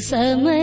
சம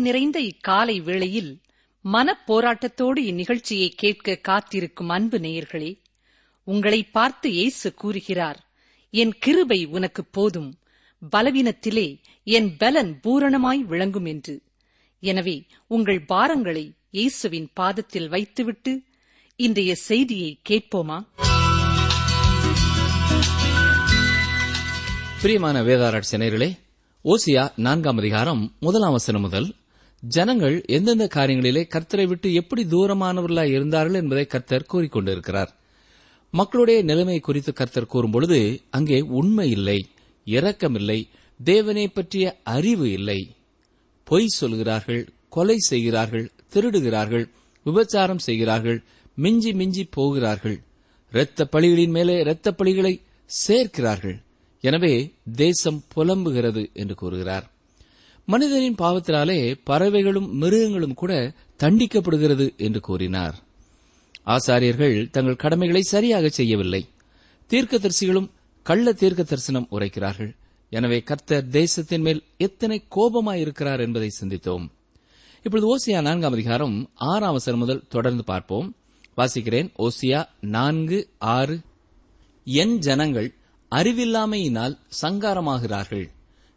நிறைந்த இக்காலை வேளையில் மனப்போராட்டத்தோடு இந்நிகழ்ச்சியை கேட்க காத்திருக்கும் அன்பு நேயர்களே உங்களை பார்த்து இயேசு கூறுகிறார் என் கிருபை உனக்கு போதும் பலவீனத்திலே என் பலன் பூரணமாய் விளங்கும் என்று. எனவே உங்கள் பாரங்களை இயேசுவின் பாதத்தில் வைத்துவிட்டு இன்றைய செய்தியை கேட்போமா? பிரியமான வேதாராய்ச்சி ஓசியா நான்காம் அதிகாரம் முதலாம் வசனம் முதல் ஜனங்கள் எந்தெந்த காரியங்களிலே கர்த்தரை விட்டு எப்படி தூரமானவர்களாய் இருந்தார்கள் என்பதை கர்த்தர் கூறிக்கொண்டிருக்கிறார். மக்களுடைய நிலைமை குறித்து கர்த்தர் கூறும்பொழுது அங்கே உண்மை இல்லை இரக்கமில்லை தேவனை பற்றிய அறிவு இல்லை. பொய் சொல்கிறார்கள் கொலை செய்கிறார்கள் திருடுகிறார்கள் விபச்சாரம் செய்கிறார்கள் மிஞ்சி மிஞ்சி போகிறார்கள். இரத்த பழிகளின் மேலே இரத்த பழிகளை சேர்க்கிறார்கள். எனவே தேசம் புலம்புகிறது என்று கூறுகிறார். மனிதனின் பாவத்தினாலே பறவைகளும் மிருகங்களும் கூட தண்டிக்கப்படுகிறது என்று கூறினார். ஆசாரியர்கள் தங்கள் கடமைகளை சரியாக செய்யவில்லை. தீர்க்கதரிசிகளும் கள்ள தீர்க்க தரிசனம் உரைக்கிறார்கள். எனவே கர்த்தர் தேசத்தின் மேல் எத்தனை கோபமாயிருக்கிறார் என்பதை சிந்தித்தோம். இப்பொழுது ஓசியா நான்காம் அதிகாரம் ஆறாம் அவசரம் முதல் தொடர்ந்து பார்ப்போம். வாசிக்கிறேன். ஓசியா நான்கு ஆறு. என் ஜனங்கள் அறிவில்லாமையினால் சங்காரமாகிறார்கள்.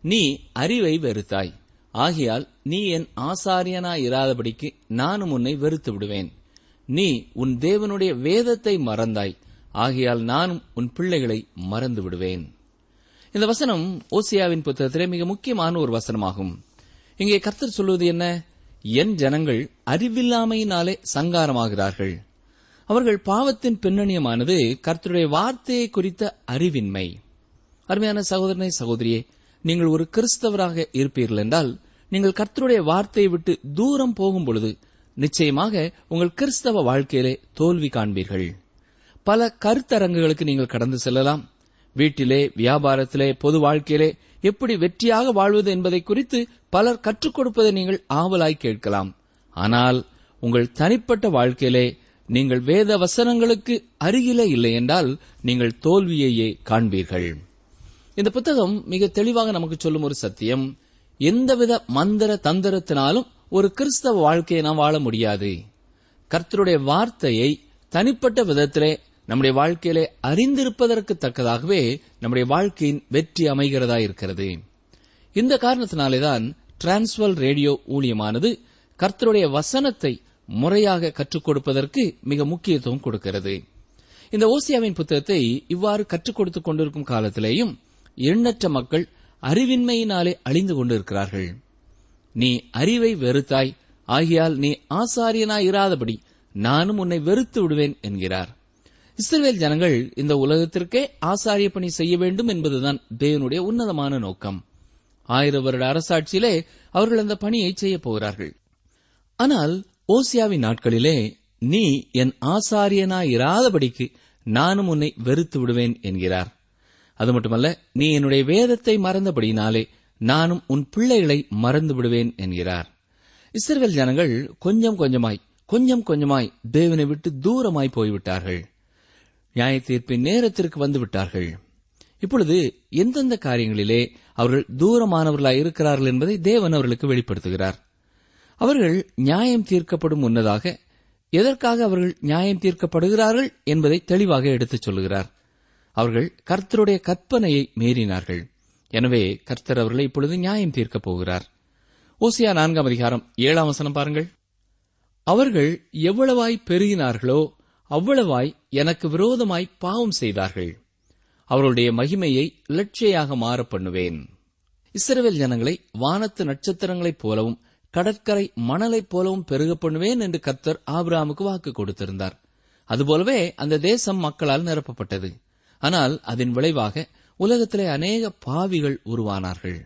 நீ அறிவை வெறுத்தாய். ஆகையால் நீ என் ஆசாரியனாயிராதபடிக்கு நானும் உன்னை வெறுத்து விடுவேன். நீ உன் தேவனுடைய வேதத்தை மறந்தாய். ஆகையால் நானும் உன் பிள்ளைகளை மறந்து விடுவேன். இந்த வசனம் ஓசியாவின் புத்தகத்திலே மிக முக்கியமான ஒரு வசனமாகும். இங்கே கர்த்தர் சொல்வது என்ன? என் ஜனங்கள் அறிவில்லாமையினாலே சங்காரமாகிறார்கள். அவர்கள் பாவத்தின் பின்னணியமானது கர்த்தருடைய வார்த்தையை குறித்த அறிவின்மை. அருமையான சகோதரனை சகோதரியே நீங்கள் ஒரு கிறிஸ்தவராக இருப்பீர்கள் என்றால் நீங்கள் கர்த்தருடைய வார்த்தையை விட்டு தூரம் போகும் பொழுது நிச்சயமாக உங்கள் கிறிஸ்தவ வாழ்க்கையிலே தோல்வி காண்பீர்கள். பல கருத்தரங்குகளுக்கு நீங்கள் கடந்து செல்லலாம். வீட்டிலே வியாபாரத்திலே பொது வாழ்க்கையிலே எப்படி வெற்றியாக வாழ்வது என்பதை குறித்து பலர் கற்றுக் கொடுப்பதை நீங்கள் ஆவலாய் கேட்கலாம். ஆனால் உங்கள் தனிப்பட்ட வாழ்க்கையிலே நீங்கள் வேத வசனங்களுக்கு அருகிலே இல்லை என்றால் நீங்கள் தோல்வியையே காண்பீர்கள். இந்த புத்தகம் மிக தெளிவாக நமக்கு சொல்லும் ஒரு சத்தியம். எந்தவித மந்திர தந்திரத்தினாலும் ஒரு கிறிஸ்தவ வாழ்க்கையை நாம் வாழ முடியாது. கர்த்தருடைய வார்த்தையை தனிப்பட்ட விதத்திலே நம்முடைய வாழ்க்கையிலே அறிந்திருப்பதற்கு தக்கதாகவே நம்முடைய வாழ்க்கையின் வெற்றி அமைகிறதா இருக்கிறது. இந்த காரணத்தினாலேதான் டிரான்ஸ்வல் ரேடியோ ஊழியமானது கர்த்தருடைய வசனத்தை முறையாக கற்றுக் கொடுப்பதற்கு மிக முக்கியத்துவம் கொடுக்கிறது. இந்த ஓசியாவின் புத்தகத்தை இவ்வாறு கற்றுக் கொடுத்துக் கொண்டிருக்கும் காலத்திலேயும் எண்ணற்ற மக்கள் அறிவின்மையினாலே அழிந்து கொண்டிருக்கிறார்கள். நீ அறிவை வெறுத்தாய் ஆகியால் நீ ஆசாரியனாயிராதபடி நானும் உன்னை வெறுத்து விடுவேன் என்கிறார். இஸ்ரேல் ஜனங்கள் இந்த உலகத்திற்கே ஆசாரிய பணி செய்ய வேண்டும் என்பதுதான் தேவனுடைய உன்னதமான நோக்கம். ஆயிரம் வருட அரசாட்சியிலே அவர்கள் அந்த பணியை செய்யப் போகிறார்கள். ஆனால் ஓசியாவின் நாட்களிலே நீ என் ஆசாரியனாயிராதபடிக்கு நானும் உன்னை வெறுத்து விடுவேன் என்கிறார். அது மட்டுமல்ல நீ என்னுடைய வேதத்தை மறந்தபடினாலே நானும் உன் பிள்ளைகளை மறந்து விடுவேன் என்கிறார். இஸ்ரேல் ஜனங்கள் கொஞ்சம் கொஞ்சமாய் கொஞ்சம் கொஞ்சமாய் தேவனை விட்டு தூரமாய் போய்விட்டார்கள். நியாய தீர்ப்பின் நேரத்திற்கு வந்து விட்டார்கள் இப்பொழுது எந்தெந்த காரியங்களிலே அவர்கள் தூரமானவர்களாய் இருக்கிறார்கள் என்பதை தேவன் அவர்களுக்கு வெளிப்படுத்துகிறார். அவர்கள் நியாயம் தீர்க்கப்படும் முன்னதாக எதற்காக அவர்கள் நியாயம் தீர்க்கப்படுகிறார்கள் என்பதை தெளிவாக எடுத்துச் சொல்கிறார் அவர்கள் கர்த்தருடைய கற்பனையை மீறினார்கள். எனவே கர்த்தர் அவர்களை இப்பொழுது நியாயம் தீர்க்கப் போகிறார். ஓசியா நான்காம் அதிகாரம் ஏழாம் வசனம் பாருங்கள். அவர்கள் எவ்வளவாய் பெருகினார்களோ அவ்வளவாய் எனக்கு விரோதமாய் பாவம் செய்தார்கள். அவர்களுடைய மகிமையை இலட்சையாக மாற பண்ணுவேன். இஸ்ரவேல் ஜனங்களை வானத்து நட்சத்திரங்களைப் போலவும் கடற்கரை மணலைப் போலவும் பெருக பண்ணுவேன் என்று கர்த்தர் ஆபிராமுக்கு வாக்கு கொடுத்திருந்தார். அதுபோலவே அந்த தேசம் மக்களால் நிரப்பப்பட்டது. ஆனால் அதன் விளைவாக உலகத்திலே அநேக பாவிகள் உருவானார்கள்.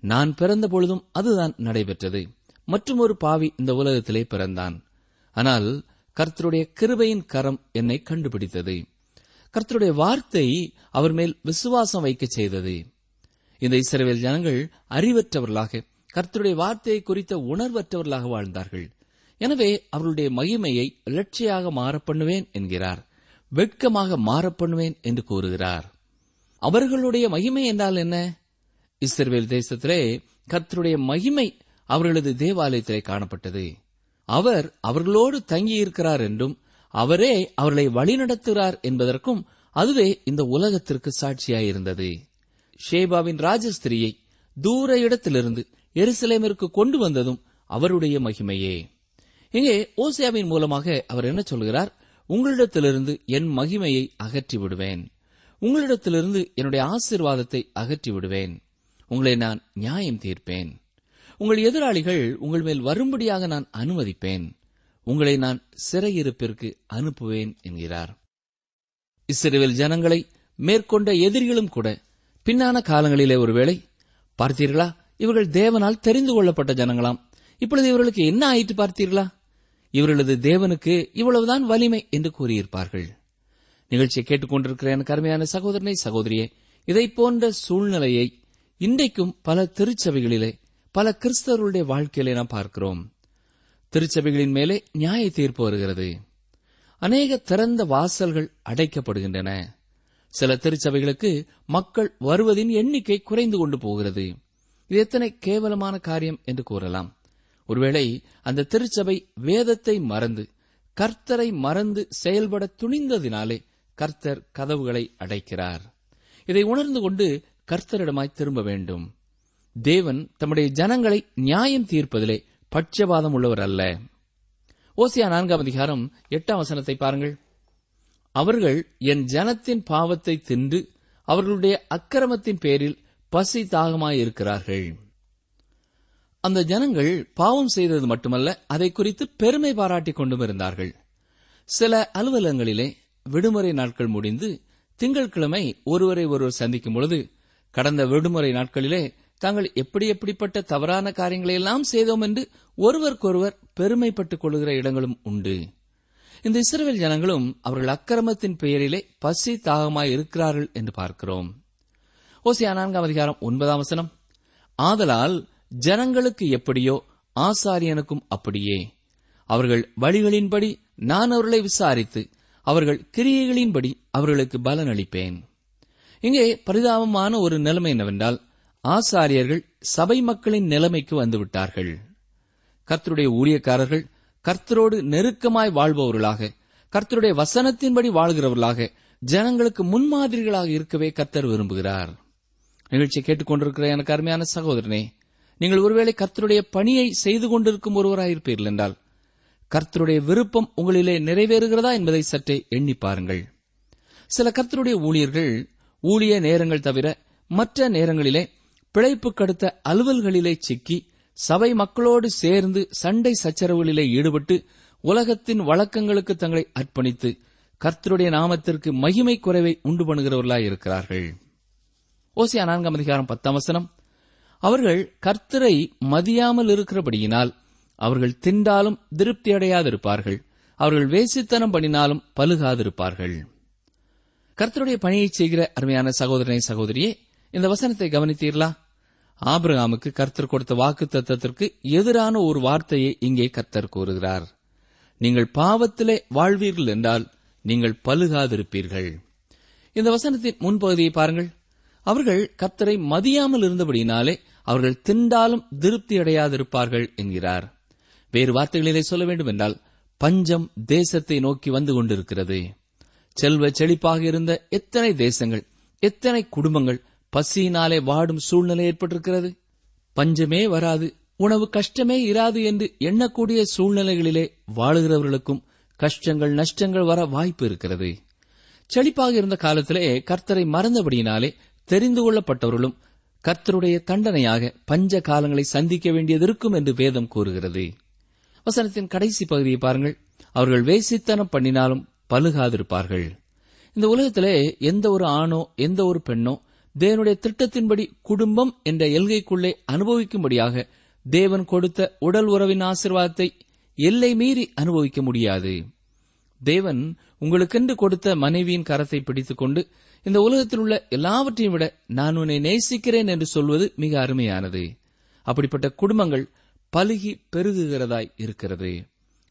நான் பிறந்த பொழுதும் அதுதான் நடைபெற்றது. மற்றும் ஒரு பாவி இந்த உலகத்திலே பிறந்தான். ஆனால் கர்த்தருடைய கிருபையின் கரம் என்னை கண்டுபிடித்தது. கர்த்தருடைய வார்த்தை அவர் மேல் விசுவாசம் வைக்கச் செய்தது. இந்த இஸ்ரவேல் ஜனங்கள் அறிவற்றவர்களாக கர்த்தருடைய வார்த்தையை குறித்த உணர்வற்றவர்களாக வாழ்ந்தார்கள். எனவே அவர்களுடைய மகிமையை இலட்சியாக மாறப்பண்ணுவேன் என்கிறார். வெட்கமாக மாறப்பண்ணுவேன் என்று கூறுகிறார். அவர்களுடைய மகிமை என்றால் என்ன? இஸ்ரேல் தேசத்திலே கர்த்தருடைய மகிமை அவர்களது தேவாலயத்திலே காணப்பட்டது. அவர் அவர்களோடு தங்கியிருக்கிறார் என்றும் அவரே அவர்களை வழிநடத்துகிறார் என்பதற்கும் அதுவே இந்த உலகத்திற்கு சாட்சியாயிருந்தது. ஷேபாவின் ராஜஸ்திரியை தூர இடத்திலிருந்து எருசலேமிற்கு கொண்டு வந்ததும் அவருடைய மகிமையே. இங்கே ஓசியாவின் மூலமாக அவர் என்ன சொல்கிறார்? உங்களிடத்திலிருந்து என் மகிமையை அகற்றி விடுவேன் உங்களிடத்திலிருந்து என்னுடைய ஆசீர்வாதத்தை அகற்றி விடுவேன் உங்களை நான் நியாயம் தீர்ப்பேன். உங்கள் எதிராளிகள் உங்கள் மேல் வரும்படியாக நான் அனுமதிப்பேன். உங்களை நான் சிறையிருப்பிற்கு அனுப்புவேன் என்கிறார். இஸ்ரேல் ஜனங்களை மேற்கொண்ட எதிரிகளும் கூட பின்னான காலங்களிலே ஒருவேளை பார்த்தீர்களா? இவர்கள் தேவனால் தெரிந்து கொள்ளப்பட்ட ஜனங்களாம். இப்பொழுது இவர்களுக்கு என்ன ஆயிற்று பார்த்தீர்களா? இவர்களது தேவனுக்கு இவ்வளவுதான் வலிமை என்று கூறியிருப்பார்கள். நிகழ்ச்சியை கேட்டுக்கொண்டிருக்கிற எனக்கு அருமையான சகோதரனை சகோதரியே. இதை போன்ற சூழ்நிலையை இன்றைக்கும் பல திருச்சபைகளிலே பல கிறிஸ்தவர்களுடைய வாழ்க்கையிலே நாம் பார்க்கிறோம். திருச்சபைகளின் மேலே நியாய தீர்ப்பு வருகிறது. அநேக திறந்த வாசல்கள் அடைக்கப்படுகின்றன. சில திருச்சபைகளுக்கு மக்கள் வருவதின் எண்ணிக்கை குறைந்து கொண்டு போகிறது. இது எத்தனை கேவலமான காரியம் என்று கூறலாம். ஒருவேளை அந்த திருச்சபை வேதத்தை மறந்து கர்த்தரை மறந்து செயல்பட துணிந்ததினாலே கர்த்தர் கதவுகளை அடைக்கிறார். இதை உணர்ந்து கொண்டு கர்த்தரிடமாய் திரும்ப வேண்டும். தேவன் தம்முடைய ஜனங்களை நியாயம் தீர்ப்பதிலே பட்சபாதம் உள்ளவர் அல்ல. ஓசியா நான்காம் அதிகாரம் எட்டாம் வசனத்தை பாருங்கள். அவர்கள் என் ஜனத்தின் பாவத்தை தின்று அவர்களுடைய அக்கிரமத்தின் பேரில் பசி தாகமாயிருக்கிறார்கள். அந்த ஜனங்கள் பாவம் செய்தது மட்டுமல்ல அதை குறித்து பெருமை பாராட்டிக் கொண்டும் இருந்தார்கள். சில அலுவலகங்களிலே விடுமுறை நாட்கள் முடிந்து திங்கட்கிழமை ஒருவரை ஒருவர் சந்திக்கும் பொழுது கடந்த விடுமுறை நாட்களிலே தாங்கள் எப்படி எப்படிப்பட்ட தவறான காரியங்களை எல்லாம் செய்தோம் என்று ஒருவருக்கொருவர் பெருமைப்பட்டுக் கொள்கிற இடங்களும் உண்டு. இந்த இஸ்ரேல் ஜனங்களும் அவர்கள் அக்கிரமத்தின் பெயரிலே பசி தாகமாய் இருக்கிறார்கள் என்று பார்க்கிறோம். ஓசியா நான்காம் அதிகாரம் ஒன்பதாம் வசனம். ஆதலால் ஜனங்களுக்கு எப்படியோ ஆசாரியனுக்கும் அப்படியே. அவர்கள் வழிகளின்படி நான் அவர்களை விசாரித்து அவர்கள் கிரியைகளின்படி அவர்களுக்கு பலன் அளிப்பேன் இங்கே பரிதாபமான ஒரு நிலைமை என்னவென்றால் ஆசாரியர்கள் சபை மக்களின் நிலைமைக்கு வந்துவிட்டார்கள். கர்த்தருடைய ஊழியக்காரர்கள் கர்த்தரோடு நெருக்கமாய் வாழ்பவர்களாக கர்த்தருடைய வசனத்தின்படி வாழ்கிறவர்களாக ஜனங்களுக்கு முன்மாதிரிகளாக இருக்கவே கர்த்தர் விரும்புகிறார். நிகழ்ச்சியை கேட்டுக்கொண்டிருக்கிற எனக்கு அருமையான சகோதரனே நீங்கள் ஒருவேளை கர்த்தருடைய பணியை செய்து கொண்டிருக்கும் ஒருவராயிருப்பீர்கள் என்றால் கர்த்தருடைய விருப்பம் உங்களிலே நிறைவேறுகிறதா என்பதை சற்றே எண்ணி பாருங்கள். சில கர்த்தருடைய ஊழியர்கள் ஊழிய நேரங்கள் தவிர மற்ற நேரங்களிலே பிழைப்பு கடுத்த அலுவல்களிலே சிக்கி சபை மக்களோடு சேர்ந்து சண்டை சச்சரவுகளிலே ஈடுபட்டு உலகத்தின் வழக்கங்களுக்கு தங்களை அர்ப்பணித்து கர்த்தருடைய நாமத்திற்கு மகிமை குறைவை உண்டு பண்ணுகிறவர்களாய் இருக்கிறார்கள் ஓசியா நான்காம் அதிகாரம் பத்தாம் வசனம் அவர்கள் கர்த்தரை மதியாமல் இருக்கிறபடியினால் அவர்கள் திண்டாலும் திருப்தி அடையாதிருப்பார்கள் அவர்கள் வேசித்தனம் பண்ணினாலும் பழுகாதிருப்பார்கள். கர்த்தருடைய பணியை செய்கிற அருமையான சகோதரனை சகோதரியே இந்த வசனத்தை கவனித்தீர்களா? ஆபிரகாமுக்கு கர்த்தர் கொடுத்த வாக்கு தத்துவத்திற்கு எதிரான ஒரு வார்த்தையை இங்கே கர்த்தர் கூறுகிறார். நீங்கள் பாவத்திலே வாழ்வீர்கள் என்றால் நீங்கள் பழுகாதிருப்பீர்கள். இந்த வசனத்தின் முன்பகுதியை பாருங்கள். அவர்கள் கர்த்தரை மதியாமல் இருந்தபடியினாலே அவர்கள் திண்டாலும் திருப்தி அடையாதிருப்பார்கள் என்கிறார். வேறு வார்த்தைகளிலே சொல்ல வேண்டும் என்றால் பஞ்சம் தேசத்தை நோக்கி வந்து கொண்டிருக்கிறது. செல்வ செழிப்பாக இருந்த எத்தனை தேசங்கள் எத்தனை குடும்பங்கள் பசியினாலே வாடும் சூழ்நிலை ஏற்பட்டிருக்கிறது? பஞ்சமே வராது உணவு கஷ்டமே இராது என்று எண்ணக்கூடிய சூழ்நிலைகளிலே வாழுகிறவர்களுக்கும் கஷ்டங்கள் நஷ்டங்கள் வர வாய்ப்பு இருக்கிறது. செழிப்பாக இருந்த காலத்திலே கர்த்தரை மறந்தபடியினாலே தெரிந்து கொள்ளப்பட்டவர்களும் கர்த்தருடைய தண்டனையாக பஞ்ச காலங்களை சந்திக்க வேண்டியது இருக்கும் என்று வேதம் கூறுகிறது. வசனத்தின் கடைசி பகுதியை பாருங்கள். அவர்கள் வேசித்தனம் பண்ணினாலும் பழுகாதிருப்பார்கள். இந்த உலகத்திலே எந்த ஒரு ஆணோ எந்த ஒரு பெண்ணோ தேவனுடைய திட்டத்தின்படி குடும்பம் என்ற எல்கைக்குள்ளே அனுபவிக்கும்படியாக தேவன் கொடுத்த உடல் உறவின் ஆசிர்வாதத்தை எல்லை மீறி அனுபவிக்க முடியாது. தேவன் உங்களுக்கென்று கொடுத்த மனைவியின் கரத்தை பிடித்துக்கொண்டு இந்த உலகத்தில் உள்ள எல்லாவற்றையும் விட நான் உன்னை நேசிக்கிறேன் என்று சொல்வது மிக அருமையானது. அப்படிப்பட்ட குடும்பங்கள் பலுகி பெருகுகிறதாய் இருக்கிறது.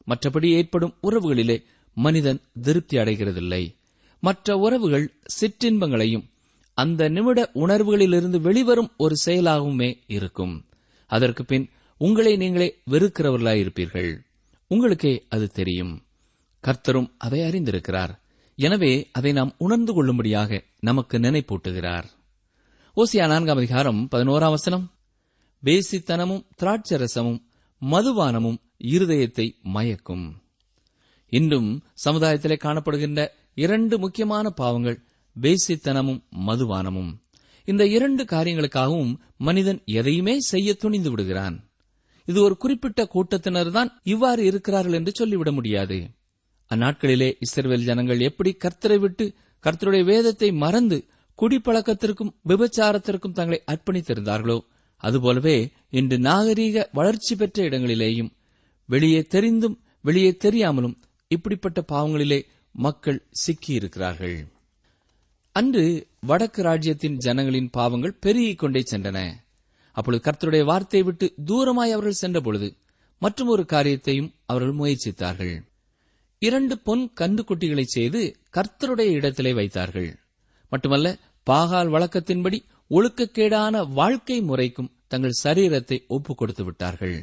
மற்றபடி ஏற்படும் உறவுகளிலே மனிதன் திருப்தி அடைகிறதில்லை. மற்ற உறவுகள் சிற்றின்பங்களையும் அந்த நிமிட உணர்வுகளிலிருந்து வெளிவரும் ஒரு செயலாகவுமே இருக்கும். அதற்கு பின் உங்களை நீங்களே வெறுக்கிறவர்களாயிருப்பீர்கள். உங்களுக்கே அது தெரியும். கர்த்தரும் அதை அறிந்திருக்கிறார். எனவே அதை நாம் உணர்ந்து கொள்ளும்படியாக நமக்கு நினைப்பூட்டுகிறார். ஓசியா நான்காம் அதிகாரம் பதினோராம் வசனம். வேசித்தனமும் திராட்சரசமும் மதுபானமும் இருதயத்தை மயக்கும். இன்றும் சமுதாயத்திலே காணப்படுகின்ற இரண்டு முக்கியமான பாவங்கள் வேசித்தனமும் மதுபானமும். இந்த இரண்டு காரியங்களுக்காகவும் மனிதன் எதையுமே செய்ய துணிந்து விடுகிறான். இது ஒரு குறிப்பிட்ட கூட்டத்தினர்தான் இவ்வாறு இருக்கிறார்கள் என்று சொல்லிவிட முடியாது. அந்நாட்களிலே இஸ்ரவேல் ஜனங்கள் எப்படி கர்த்தரை விட்டு கர்த்தருடைய வேதத்தை மறந்து குடிப்பழக்கத்திற்கும் விபச்சாரத்திற்கும் தங்களை அர்ப்பணித்திருந்தார்களோ? அதுபோலவே இன்று நாகரீக வளர்ச்சி பெற்ற இடங்களிலேயும் வெளியே தெரிந்தும் வெளியே தெரியாமலும் இப்படிப்பட்ட பாவங்களிலே மக்கள் சிக்கியிருக்கிறார்கள். அன்று வடக்கு ராஜ்யத்தின் ஜனங்களின் பாவங்கள் பெருகிக் கொண்டே சென்றன. அப்பொழுது கர்த்தருடைய வார்த்தையை விட்டு தூரமாய் அவர்கள் சென்றபொழுது மற்றும் ஒரு காரியத்தையும் அவர்கள் முயற்சித்தார்கள். இரண்டு பொன் கன்றுக்குட்டிகளை செய்து கர்த்தருடைய இடத்திலே வைத்தார்கள். மட்டுமல்ல பாகால் வழக்கத்தின்படி ஒழுக்கக்கேடான வாழ்க்கை முறைக்கும் தங்கள் சரீரத்தை ஒப்புக் கொடுத்து விட்டார்கள்.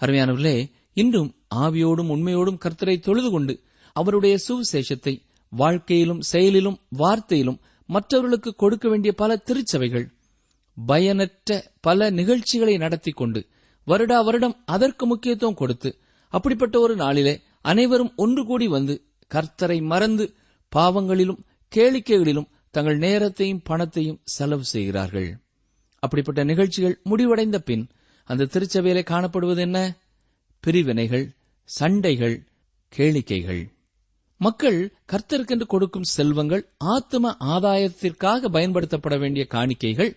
அருமையானவர்களே இன்றும் ஆவியோடும் உண்மையோடும் கர்த்தரை தொழுது கொண்டு அவருடைய சுவிசேஷத்தை வாழ்க்கையிலும் செயலிலும் வார்த்தையிலும் மற்றவர்களுக்கு கொடுக்க வேண்டிய பல திருச்சபைகள் பயனற்ற பல நிகழ்ச்சிகளை நடத்தி கொண்டு வருடா வருடம் அதற்கு முக்கியத்துவம் கொடுத்து அப்படிப்பட்ட ஒரு நாளிலே அனைவரும் ஒன்று கூடி வந்து கர்த்தரை மறந்து பாவங்களிலும் கேளிக்கைகளிலும் தங்கள் நேரத்தையும் பணத்தையும் செலவு செய்கிறார்கள். அப்படிப்பட்ட நிகழ்ச்சிகள் முடிவடைந்த பின் அந்த திருச்சபையிலே காணப்படுவது என்ன? பிரிவினைகள் சண்டைகள் கேளிக்கைகள். மக்கள் கர்த்தருக்கென்று கொடுக்கும் செல்வங்கள் ஆத்ம ஆதாயத்திற்காக பயன்படுத்தப்பட வேண்டிய காணிக்கைகள்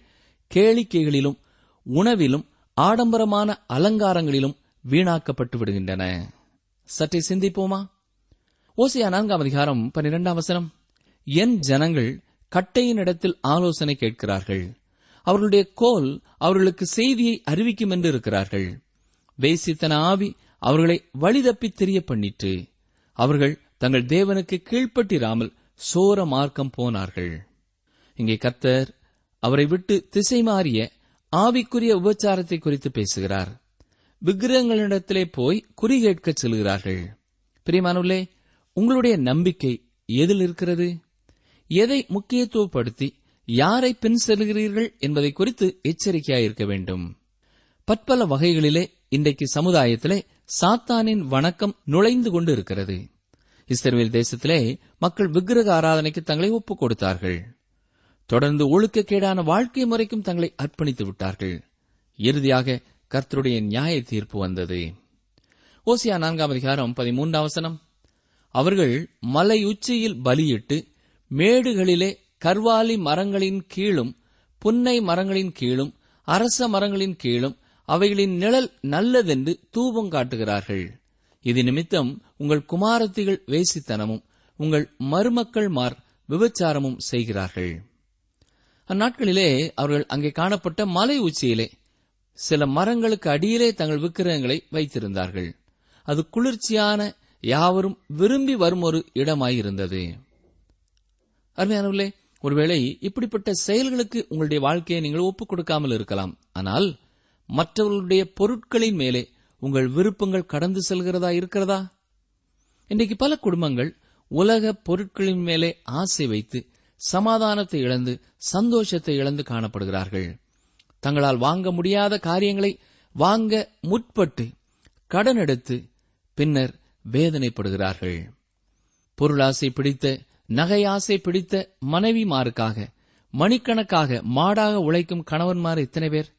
கேளிக்கைகளிலும் உணவிலும் ஆடம்பரமான அலங்காரங்களிலும் வீணாக்கப்பட்டு விடுகின்றன. சற்றே சிந்திப்போமா? ஓசியா நான்காம் அதிகாரம் பன்னிரெண்டாம் வசனம். என் ஜனங்கள் கட்டையின் இடத்தில் ஆலோசனை கேட்கிறார்கள். அவர்களுடைய கோல் அவர்களுக்கு செய்தியை அறிவிக்கும் என்று இருக்கிறார்கள். வேசித்தன ஆவி அவர்களை வழிதப்பி தெரிய பண்ணிற்று அவர்கள் தங்கள் தேவனுக்கு கீழ்ப்பட்டிராமல் சோர மார்க்கம் போனார்கள். இங்கே கத்தர் அவரை விட்டு திசை மாறிய ஆவிக்குரிய உபச்சாரத்தை குறித்து பேசுகிறார். விக்கிரகங்களிடத்திலே போய் குறி கேட்கச் செல்கிறார்கள். பிரியமானுள்ளே உங்களுடைய நம்பிக்கை எதில் இருக்கிறது? எதை முக்கியத்துவப்படுத்தி யாரை பின் செல்கிறீர்கள் என்பதை குறித்து எச்சரிக்கையாயிருக்க வேண்டும். பற்பல வகைகளிலே இன்றைக்கு சமுதாயத்திலே சாத்தானின் வணக்கம் நுழைந்து கொண்டு இருக்கிறது இஸ்ரேல் தேசத்திலே மக்கள் விக்கிரக ஆராதனைக்கு தங்களை ஒப்புக் கொடுத்தார்கள். தொடர்ந்து ஒழுக்கக்கேடான வாழ்க்கை முறைக்கும் தங்களை அர்ப்பணித்து விட்டார்கள். இறுதியாக கர்த்தருடைய நியாய தீர்ப்பு வந்தது. ஓசியா நான்காம் அதிகாரம் பதிமூன்றாம் வசனம். அவர்கள் மலை உச்சியில் பலியிட்டு மேடுகளிலே கர்வாலி மரங்களின் கீழும் புன்னை மரங்களின் கீழும் அரச மரங்களின் கீழும் அவைகளின் நிழல் நல்லதென்று தூபம் காட்டுகிறார்கள். இது நிமித்தம் உங்கள் குமாரத்திகள் வேசித்தனமும் உங்கள் மருமக்கள் மார் விபச்சாரமும் செய்கிறார்கள். அந்நாட்களிலே அவர்கள் அங்கே காணப்பட்ட மலை உச்சியிலே சில மரங்களுக்கு அடியிலே தங்கள் விக்கிரகங்களை வைத்திருந்தார்கள். அது குளிர்ச்சியான யாவரும் விரும்பி வரும் ஒரு இடமாயிருந்தது. அருமையானவர்களே ஒருவேளை இப்படிப்பட்ட செயல்களுக்கு உங்களுடைய வாழ்க்கையை நீங்கள் ஒப்புக் கொடுக்காமல் இருக்கலாம். ஆனால் மற்றவர்களுடைய பொருட்களின் மேலே உங்கள் விருப்பங்கள் கடந்து செல்கிறதா இருக்கிறதா? இன்றைக்கு பல குடும்பங்கள் உலக பொருட்களின் மேலே ஆசை வைத்து சமாதானத்தை இழந்து சந்தோஷத்தை இழந்து காணப்படுகிறார்கள். தங்களால் வாங்க முடியாத காரியங்களை வாங்க முற்பட்டு கடன் எடுத்து பின்னர் வேதனைப்படுகிறார்கள். பொருளாசை பிடித்த நகையாசை பிடித்த மனைவிமாருக்காக மணிக்கணக்காக மாடாக உழைக்கும் கணவன்மார் எத்தனை பேர்?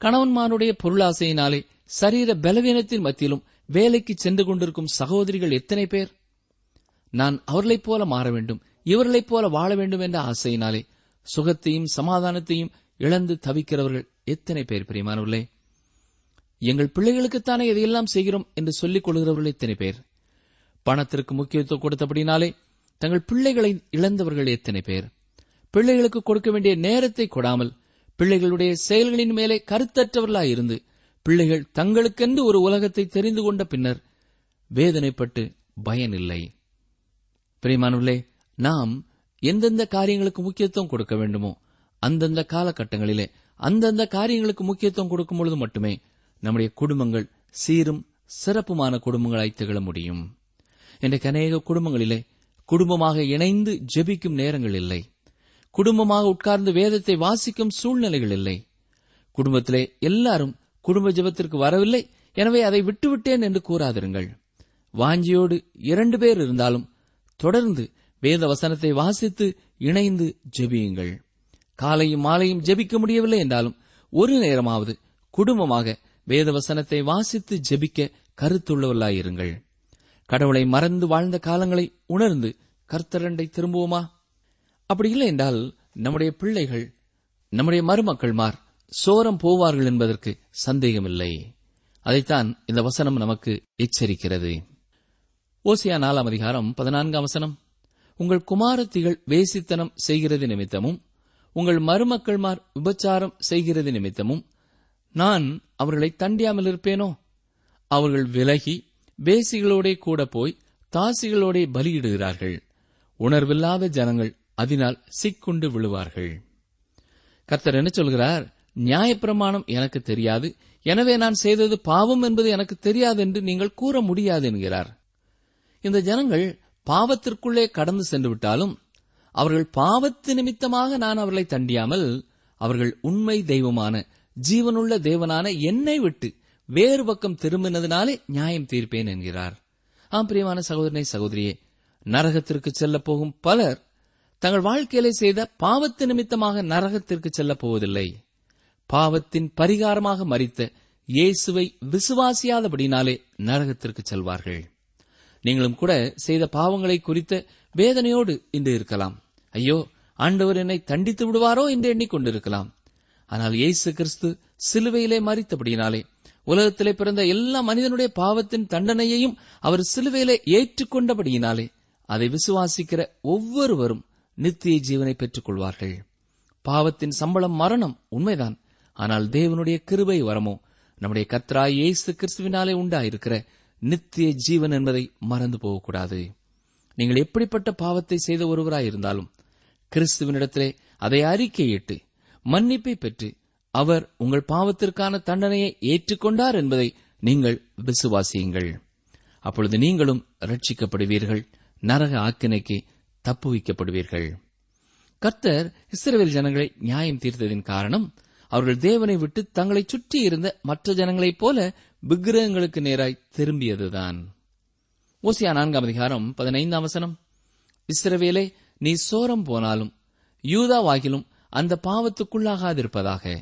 கணவன்மாருடைய பொருளாசையினாலே சரீர பலவீனத்தின் மத்தியிலும் வேலைக்கு சென்று கொண்டிருக்கும் சகோதரிகள் எத்தனை பேர்? நான் அவர்களைப் போல மாற வேண்டும் இவர்களைப் போல வாழ வேண்டும் என்ற ஆசையினாலே சுகத்தையும் சமாதானத்தையும் இழந்து தவிக்கிறவர்கள் எத்தனை பேர் பிரியமானவர்களே? எங்கள் பிள்ளைகளுக்குத்தானே இதையெல்லாம் செய்கிறோம் என்று சொல்லிக் கொள்கிறவர்கள் எத்தனை பேர்? பணத்திற்கு முக்கியத்துவம் கொடுத்தபடினாலே தங்கள் பிள்ளைகளை இழந்தவர்கள் எத்தனை பேர்? பிள்ளைகளுக்கு கொடுக்க வேண்டிய நேரத்தை கொடாமல் பிள்ளைகளுடைய செயல்களின் மேலே கருத்தற்றவர்களாயிருந்து பிள்ளைகள் தங்களுக்கென்று ஒரு உலகத்தை தெரிந்து கொண்ட பின்னர் வேதனைப்பட்டு பயனில்லை. பிரியமானவர்களே நாம் எந்தெந்த காரியங்களுக்கு முக்கியத்துவம் கொடுக்க வேண்டுமோ அந்தந்த காலகட்டங்களிலே அந்தந்த காரியங்களுக்கு முக்கியத்துவம் கொடுக்கும் பொழுது மட்டுமே நம்முடைய குடும்பங்கள் சீரும் சிறப்புமான குடும்பங்களாய் திகழ முடியும். இன்றைக்கு அநேக குடும்பங்களிலே குடும்பமாக இணைந்து ஜெபிக்கும் நேரங்கள் இல்லை. குடும்பமாக உட்கார்ந்து வேதத்தை வாசிக்கும் சூழ்நிலைகள் இல்லை. குடும்பத்திலே எல்லாரும் குடும்ப ஜெபத்திற்கு வரவில்லை. எனவே அதை விட்டுவிட்டேன் என்று கூறாதிருங்கள். வாஞ்சியோடு இரண்டு பேர் இருந்தாலும் தொடர்ந்து வேத வசனத்தை வாசித்து இணைந்து ஜெபியுங்கள். காலையும் மாலையும் ஜெபிக்க முடியவில்லை என்றாலும் ஒரு நேரமாவது குடும்பமாக வேத வசனத்தை வாசித்து ஜெபிக்க கருத்துள்ளவர்களாயிருங்கள். கடவுளை மறந்து வாழ்ந்த காலங்களை உணர்ந்து கர்த்தரண்டை திரும்புவோமா? அப்படி இல்லை என்றால் நம்முடைய பிள்ளைகள் நம்முடைய மருமக்கள்மார் சோரம் போவார்கள் என்பதற்கு சந்தேகமில்லை. அதைத்தான் இந்த வசனம் நமக்கு எச்சரிக்கிறது. ஓசியா நாலாம் அதிகாரம் பதினான்காம் வசனம். உங்கள் குமாரத்திகள் வேசித்தனம் செய்கிறது நிமித்தமும் உங்கள் மருமக்கள்மார் விபச்சாரம் செய்கிறது நிமித்தமும் நான் அவர்களை தண்டியாமல் இருப்பேனோ? அவர்கள் விலகி வேசிகளோடே கூட போய் தாசிகளோடே பலியிடுகிறார்கள். உணர்வில்லாத ஜனங்கள் அதனால் சிக்குண்டு விழுவார்கள். கர்த்தர் என்ன சொல்கிறார்? நியாயப்பிரமாணம் எனக்கு தெரியாது. எனவே நான் செய்தது பாவம் என்பது எனக்கு தெரியாது என்று நீங்கள் கூற முடியாது என்கிறார். இந்த ஜனங்கள் பாவத்திற்குள்ளே கடந்து சென்று விட்டாலும் அவர்கள் பாவத்து நிமித்தமாக நான் அவர்களை தண்டியாமல் அவர்கள் உண்மை தெய்வமான ஜீவனுள்ள தேவனான என்னை விட்டு வேறு பக்கம் திரும்பினதினாலே நியாயம் தீர்ப்பேன் என்கிறார். ஆம் பிரியமான சகோதரனை சகோதரியே நரகத்திற்கு செல்லப் போகும் பலர் தங்கள் வாழ்க்கையிலே செய்த பாவத்து நிமித்தமாக நரகத்திற்கு செல்லப் போவதில்லை. பாவத்தின் பரிகாரமாக மறித்த இயேசுவை விசுவாசியாதபடினாலே நரகத்திற்கு செல்வார்கள். நீங்களும் கூட செய்த பாவங்களை குறித்த வேதனையோடு இன்று இருக்கலாம். ஐயோ ஆண்டவர் என்னை தண்டித்து விடுவாரோ என்று எண்ணிக்கொண்டிருக்கலாம். ஆனால் இயேசு கிறிஸ்து சிலுவையிலே மறித்தபடியினாலே உலகத்திலே பிறந்த எல்லா மனிதனுடைய பாவத்தின் தண்டனையையும் அவர் சிலுவையிலே ஏற்றுக்கொண்டபடியினாலே அதை விசுவாசிக்கிற ஒவ்வொருவரும் நித்திய ஜீவனை பெற்றுக் கொள்வார்கள் பாவத்தின் சம்பளம் மரணம் உண்மைதான். ஆனால் தேவனுடைய கிருபை வரமோ நம்முடைய கத்ரா இயேசு கிறிஸ்துவினாலே உண்டாயிருக்கிற நித்திய ஜீவன் என்பதை மறந்து போகக்கூடாது. நீங்கள் எப்படிப்பட்ட பாவத்தை செய்த ஒருவராயிருந்தாலும் கிறிஸ்துவனிடத்திலே அதை அறிக்கையிட்டு மன்னிப்பை பெற்று அவர் உங்கள் பாவத்திற்கான தண்டனையை ஏற்றுக்கொண்டார் என்பதை நீங்கள் விசுவாசியுங்கள். அப்பொழுது நீங்களும் ரட்சிக்கப்படுவீர்கள் நரக ஆக்கினைக்கு தப்பு வைக்கப்படுவீர்கள். கர்த்தர் இஸ்ரவேல் ஜனங்களை நியாயம் தீர்த்ததின் காரணம் அவர்கள் தேவனை விட்டு தங்களை சுற்றி இருந்த மற்ற ஜனங்களைப் போல விக்கிரகங்களுக்கு நேராய் திரும்பியதுதான். ஓசியா நான்காம் அதிகாரம் பதினைந்தாம் வசனம். இஸ்ரவேலை நீ சோரம் போனாலும் யூதாவாகிலும் அந்த பாவத்துக்குள்ளாகாதிருப்பதாக.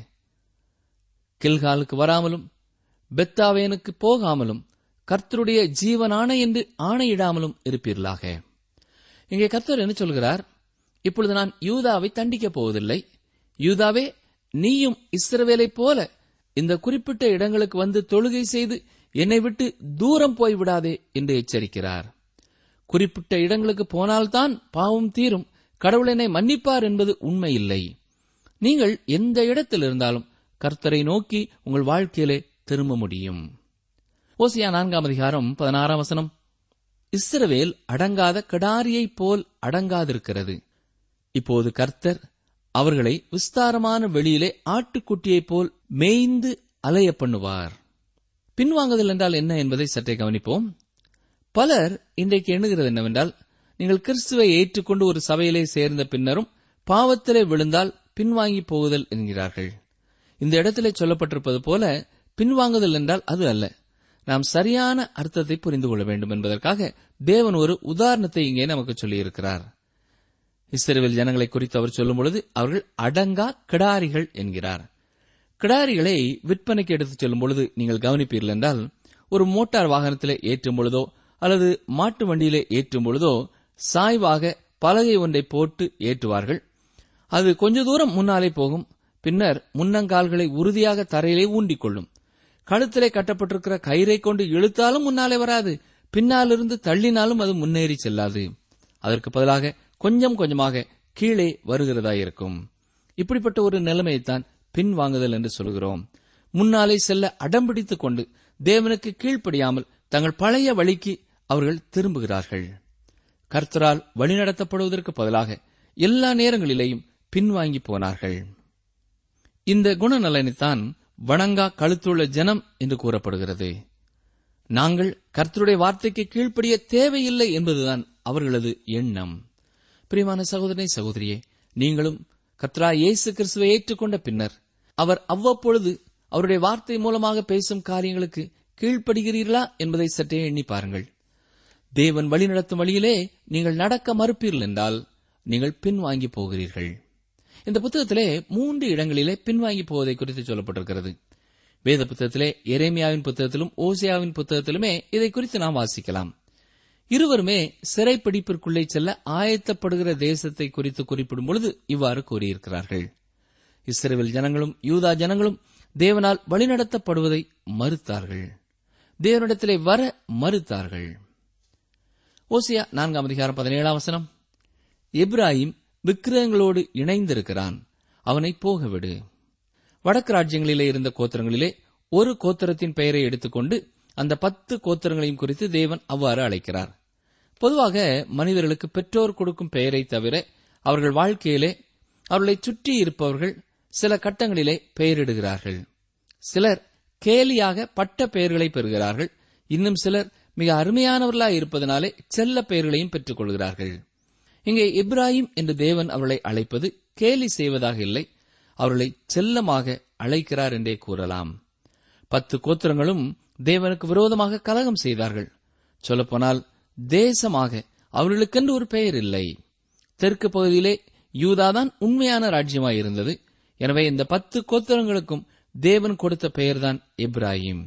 கில்காலுக்கு வராமலும் பெத்தாவேனுக்கு போகாமலும் கர்த்தருடைய ஜீவனான என்று ஆணையிடாமலும் இருப்பீர்களாக. இங்கே கர்த்தர் என்ன சொல்கிறார்? இப்பொழுது நான் யூதாவை தண்டிக்கப் போவதில்லை. யூதாவே நீயும் இஸ்ரவேலைப் போல இந்த குறிப்பிட்ட இடங்களுக்கு வந்து தொழுகை செய்து என்னை விட்டு தூரம் போய்விடாதே என்று எச்சரிக்கிறார். குறிப்பிட்ட இடங்களுக்கு போனால்தான் பாவம் தீரும். கடவுள் என்னை மன்னிப்பார் என்பது உண்மை இல்லை. நீங்கள் எந்த இடத்தில் இருந்தாலும் கர்த்தரை நோக்கி உங்கள் வாழ்க்கையிலே திரும்ப முடியும். ஓசியா நான்காம் அதிகாரம் பதினாறாம் வசனம். இஸ்ரவேல் அடங்காத கடாரியைப் போல் அடங்காதிருக்கிறது. இப்போது கர்த்தர் அவர்களை விஸ்தாரமான வெளியிலே ஆட்டுக்குட்டியைப் போல் மேய்ந்து அலைய பண்ணுவார். பின்வாங்குதல் என்றால் என்ன என்பதை சற்றே கவனிப்போம். பலர் இன்றைக்கு எண்ணுகிறது என்னவென்றால் நீங்கள் கிறிஸ்துவை ஏற்றுக்கொண்டு ஒரு சபையிலே சேர்ந்த பின்னரும் பாவத்திலே விழுந்தால் பின்வாங்கி போகுதல் என்கிறார்கள். இந்த இடத்திலே சொல்லப்பட்டிருப்பது போல பின்வாங்குதல் என்றால் அது அல்ல. நாம் சரியான அர்த்தத்தை புரிந்து கொள்ள வேண்டும் என்பதற்காக தேவன் ஒரு உதாரணத்தை இங்கே நமக்கு சொல்லியிருக்கிறார். இஸ்ரேல் ஜனங்களை குறித்து அவர் சொல்லும் பொழுது அவர்கள் அடங்கா கிடாரிகள் என்கிறார். கிடாரிகளை விற்பனைக்கு எடுத்துச் செல்லும் பொழுது நீங்கள் கவனிப்பீர்கள் என்றால் ஒரு மோட்டார் வாகனத்திலே ஏற்றும் பொழுதோ அல்லது மாட்டு வண்டியிலே ஏற்றும் பொழுதோ சாய்வாக பலகை ஒன்றை போட்டு ஏற்றுவார்கள். அது கொஞ்ச தூரம் முன்னாலே போகும். பின்னர் முன்னங்கால்களை உறுதியாக தரையிலே ஊண்டிக்கொள்ளும். கழுத்திலே கட்டப்பட்டிருக்கிற கயிறை கொண்டு இழுத்தாலும் முன்னாலே வராது. பின்னாலிருந்து தள்ளினாலும் அது முன்னேறி செல்லாது. அதற்கு பதிலாக கொஞ்சம் கொஞ்சமாக கீழே வருகிறதாயிருக்கும் இப்படிப்பட்ட ஒரு நிலைமையைத்தான் பின்வாங்குதல் என்று சொல்கிறோம். முன்னாலே செல்ல அடம்பிடித்துக் கொண்டு தேவனுக்கு கீழ்ப்படியாமல் தங்கள் பழைய வழிக்கு அவர்கள் திரும்புகிறார்கள். கர்த்தரால் வழிநடத்தப்படுவதற்கு பதிலாக எல்லா நேரங்களிலேயும் பின்வாங்கி போனார்கள். இந்த குணநலனைத்தான் வணங்கா கழுத்துள்ள ஜனம் என்று கூறப்படுகிறது. நாங்கள் கர்த்தருடைய வார்த்தைக்கு கீழ்ப்படிய தேவையில்லை என்பதுதான் அவர்களது எண்ணம். பிரியமான சகோதரனை சகோதரியே நீங்களும் கத்ரா இயேசு கிறிஸ்துவை ஏற்றுக்கொண்ட பின்னர் அவர் அவ்வப்பொழுது அவருடைய வார்த்தை மூலமாக பேசும் காரியங்களுக்கு கீழ்ப்படுகிறீர்களா என்பதை சற்றே எண்ணி பாருங்கள். தேவன் வழிநடத்தும் வழியிலே நீங்கள் நடக்க மறுப்பீர்கள் என்றால் நீங்கள் பின்வாங்கி போகிறீர்கள். இந்த புத்தகத்திலே மூன்று இடங்களிலே பின்வாங்கி போவதை குறித்து சொல்லப்பட்டிருக்கிறது. வேத புத்தகத்திலே எரேமியாவின் புத்தகத்திலும் ஓசியாவின் புத்தகத்திலுமே இதை குறித்து நாம் வாசிக்கலாம். இருவருமே சிறைப்பிடிப்பிற்குள்ளே செல்ல ஆயத்தப்படுகிற தேசத்தை குறித்து குறிப்பிடும் பொழுது இவ்வாறு கூறியிருக்கிறார்கள். இஸ்ரேல் ஜனங்களும் யூதா ஜனங்களும் தேவனால் வழிநடத்தப்படுவதை மறுத்தார்கள். தேவனிடத்திலே வர மறுத்தார்கள். ஓசியா நான்காம் அதிகாரம் பதினேழாம் வசனம். இப்ராஹிம் விக்கிரகங்களோடு இணைந்திருக்கிறான். அவனை போகவிடு. வடக்கு ராஜ்யங்களிலே இருந்த கோத்திரங்களிலே ஒரு கோத்திரத்தின் பெயரை எடுத்துக்கொண்டு அந்த பத்து கோத்திரங்களையும் குறித்து தேவன் அவ்வாறு அழைக்கிறார். பொதுவாக மனிதர்களுக்கு பெற்றோர் கொடுக்கும் பெயரை தவிர அவர்கள் வாழ்க்கையிலே அவர்களை சுற்றி இருப்பவர்கள் சில கட்டங்களிலே பெயரிடுகிறார்கள். சிலர் கேலியாக பட்ட பெயர்களை பெறுகிறார்கள். இன்னும் சிலர் மிக அருமையானவர்களாய் இருப்பதனாலே செல்ல பெயர்களையும் பெற்றுக் கொள்கிறார்கள். இங்கே இப்ராஹிம் என்று தேவன் அவர்களை அழைப்பது கேலி செய்வதாக இல்லை. அவர்களை செல்லமாக அழைக்கிறார் என்றே கூறலாம். பத்து கோத்திரங்களும் தேவனுக்கு விரோதமாக கலகம் செய்தார்கள். சொல்லப்போனால் தேசமாக அவர்களுக்கென்று ஒரு பெயர் இல்லை. தெற்கு பகுதியிலே யூதாதான் உண்மையான ராஜ்யமாயிருந்தது எனவே இந்த பத்து கோத்திரங்களுக்கும் தேவன் கொடுத்த பெயர்தான் இப்ராஹிம்.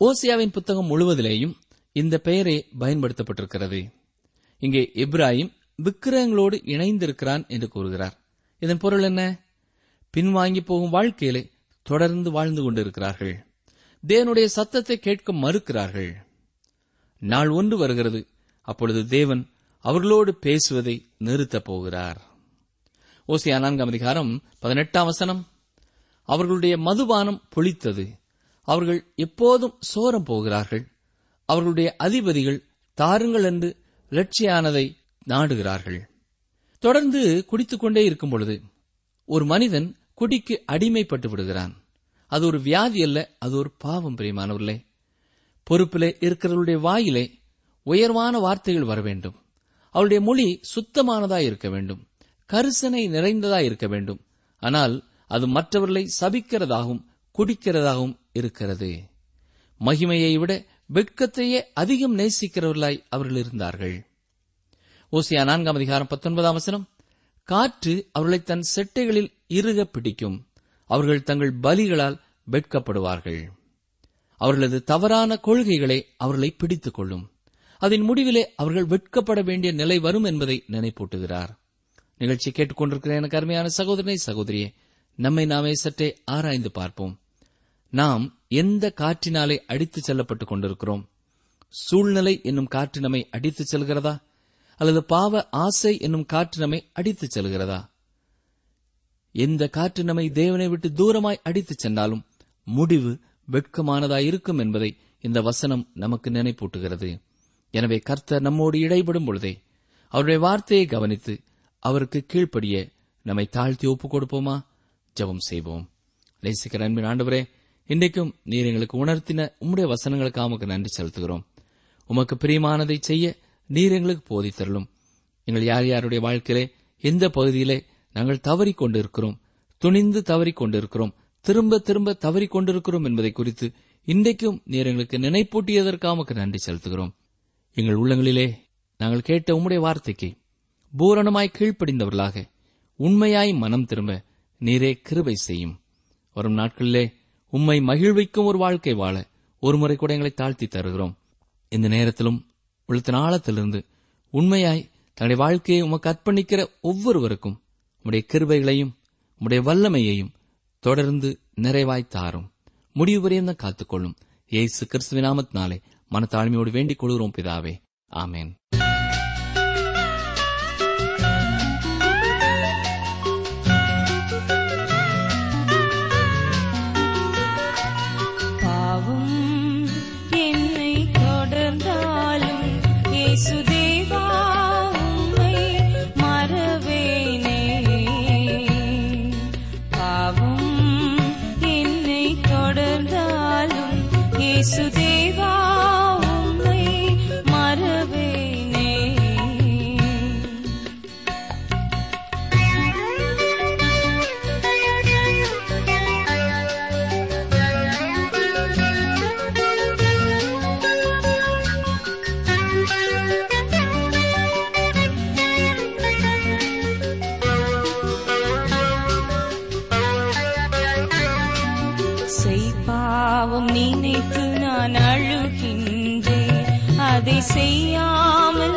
ஓசியாவின் புத்தகம் முழுவதிலேயும் இந்த பெயரே பயன்படுத்தப்பட்டிருக்கிறது. இங்கே இப்ராஹிம் விக்கிரகங்களோடு இணைந்திருக்கிறான் என்று கூறுகிறார். இதன் பொருள் என்ன? பின்வாங்கி போகும் வாழ்க்கையிலே தொடர்ந்து வாழ்ந்து கொண்டிருக்கிறார்கள். தேவனுடைய சத்தத்தை கேட்க மறுக்கிறார்கள். நாள் ஒன்று வருகிறது. அப்பொழுது தேவன் அவர்களோடு பேசுவதை நிறுத்தப் போகிறார். ஓசியா நான்காம் அதிகாரம் பதினெட்டாம் வசனம். அவர்களுடைய மதுபானம் பொழித்தது. அவர்கள் எப்போதும் சோரம் போகிறார்கள். அவர்களுடைய அதிபதிகள் தாருங்கள் என்று லட்சியானதை நாடுகிறார்கள். தொடர்ந்து குடித்துக்கொண்டே இருக்கும் பொழுது ஒரு மனிதன் குடிக்கு அடிமைப்பட்டு விடுகிறான். அது ஒரு வியாதி அல்ல அது ஒரு பாவம் பிரியமானவர்களே. பொறுப்பிலே இருக்கிறவருடைய வாயிலே உயர்வான வார்த்தைகள் வர வேண்டும். அவருடைய மொழி சுத்தமானதாய் இருக்க வேண்டும். கரிசனை நிறைந்ததாய் இருக்க வேண்டும். ஆனால் அது மற்றவர்களை சபிக்கிறதாகவும் குடிக்கிறதாகவும் இருக்கிறது. மகிமையை விட வெட்கத்தையே அதிகம் நேசிக்கிறவர்களாய் அவர்கள் இருந்தார்கள். ஓசியா நான்காம் அதிகாரம் பத்தொன்பதாம் வசனம் காற்று அவர்களை தன் செட்டைகளில் இறுக பிடிக்கும். அவர்கள் தங்கள் பலிகளால் வெட்கப்படுவார்கள். அவர்களது தவறான கொள்கைகளை அவர்களை பிடித்துக் கொள்ளும். அதன் முடிவிலே அவர்கள் வெட்கப்பட வேண்டிய நிலை வரும் என்பதை நினைப்பூட்டுகிறார். நிகழ்ச்சி கேட்டுக்கொண்டிருக்கிற எனக்கு அருமையான சகோதரனை சகோதரியே நம்மை நாமே சற்றே ஆராய்ந்து பார்ப்போம். நாம் எந்த காற்றினாலே அடித்துச் செல்லப்பட்டுக் கொண்டிருக்கிறோம்? சூழ்நிலை என்னும் காற்று நம்மை அடித்துச் செல்கிறதா? அல்லது பாவ ஆசை என்னும் காற்று நம்மை அடித்துச் செல்கிறதா? எந்த காற்று நம்மை தேவனை விட்டு தூரமாய் அடித்துச் சென்றாலும் முடிவு வெட்கமானதாயிருக்கும் என்பதை இந்த வசனம் நமக்கு நினைப்பூட்டுகிறது. எனவே கர்த்தர் நம்மோடு இடைபடும் பொழுதே அவருடைய வார்த்தையை கவனித்து அவருக்கு கீழ்ப்படிய நம்மை தாழ்த்தி ஒப்புக் கொடுப்போமா? ஜெபம் செய்வோம். நேசிக்கிற அன்பின் ஆண்டவரே இன்றைக்கும் நீர் எங்களுக்கு உணர்த்தின உம்முடைய வசனங்களுக்காக உமக்கு நன்றி செலுத்துகிறோம். உமக்கு பிரியமானதை செய்ய நீர் எங்களுக்கு போதித்தருளும் எங்கள் யார் யாருடைய வாழ்க்கையிலே எந்த பகுதியிலே நாங்கள் தவறி கொண்டிருக்கிறோம் துணிந்து தவறி கொண்டிருக்கிறோம் திரும்ப திரும்ப தவறி கொண்டிருக்கிறோம் என்பதை குறித்து இன்றைக்கும் நீர் எங்களுக்கு நினைப்பூட்டியதற்காமக்கு நன்றி செலுத்துகிறோம். எங்கள் உள்ளங்களிலே நாங்கள் கேட்ட உம்முடைய வார்த்தைக்கு பூரணமாய் கீழ்ப்படிந்தவர்களாக உண்மையாய் மனம் திரும்ப நீரே கிருபை செய்யும். வரும் நாட்களிலே உம்மை மகிழ்விக்கும் ஒரு வாழ்க்கை வாழ ஒரு முறை கூட எங்களை தாழ்த்தி தருகிறோம். இந்த நேரத்திலும் உள்ளத்தின் ஆழத்திலிருந்து உண்மையாய் தன்னுடைய வாழ்க்கையை உமக்கு அர்ப்பணிக்கிற ஒவ்வொருவருக்கும் உம்முடைய கிருபைகளையும் உம்முடைய வல்லமையையும் தொடர்ந்து நிறைவாய் தாரும். முடிவு வரையும் தான் காத்துக்கொள்ளும். ஏசு கிறிஸ்துவின் நாமத்தினாலே மனத்தாழ்மையோடு வேண்டிக் கொள்கிறோம் பிதாவே. ஆமேன். செய்யாமல்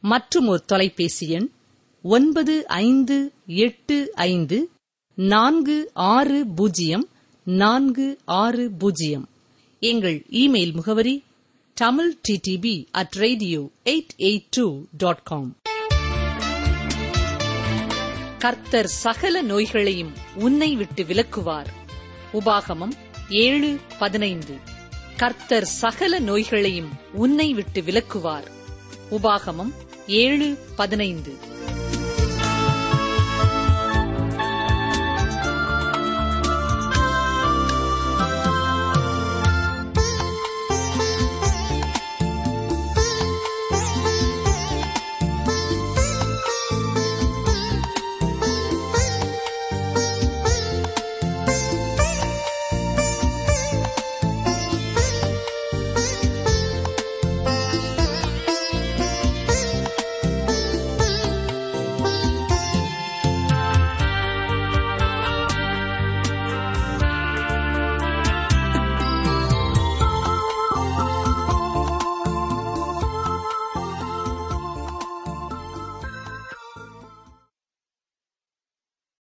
மற்றும் ஒரு தொலைபேசி எண் ஒன்பது ஐந்து எட்டு ஐந்து நான்கு ஆறு பூஜ்ஜியம் நான்கு ஆறு பூஜ்ஜியம். எங்கள் இமெயில் முகவரி Tamil DTP at radio eight eight two dot com. கர்த்தர் சகல நோய்களையும் உன்னை விட்டு விலக்குவார். உபாகமம் ஏழு பதினைந்து. கர்த்தர் சகல நோய்களையும் உன்னை விட்டு விலக்குவார். உபாகமம் ஏழு பதினைந்து.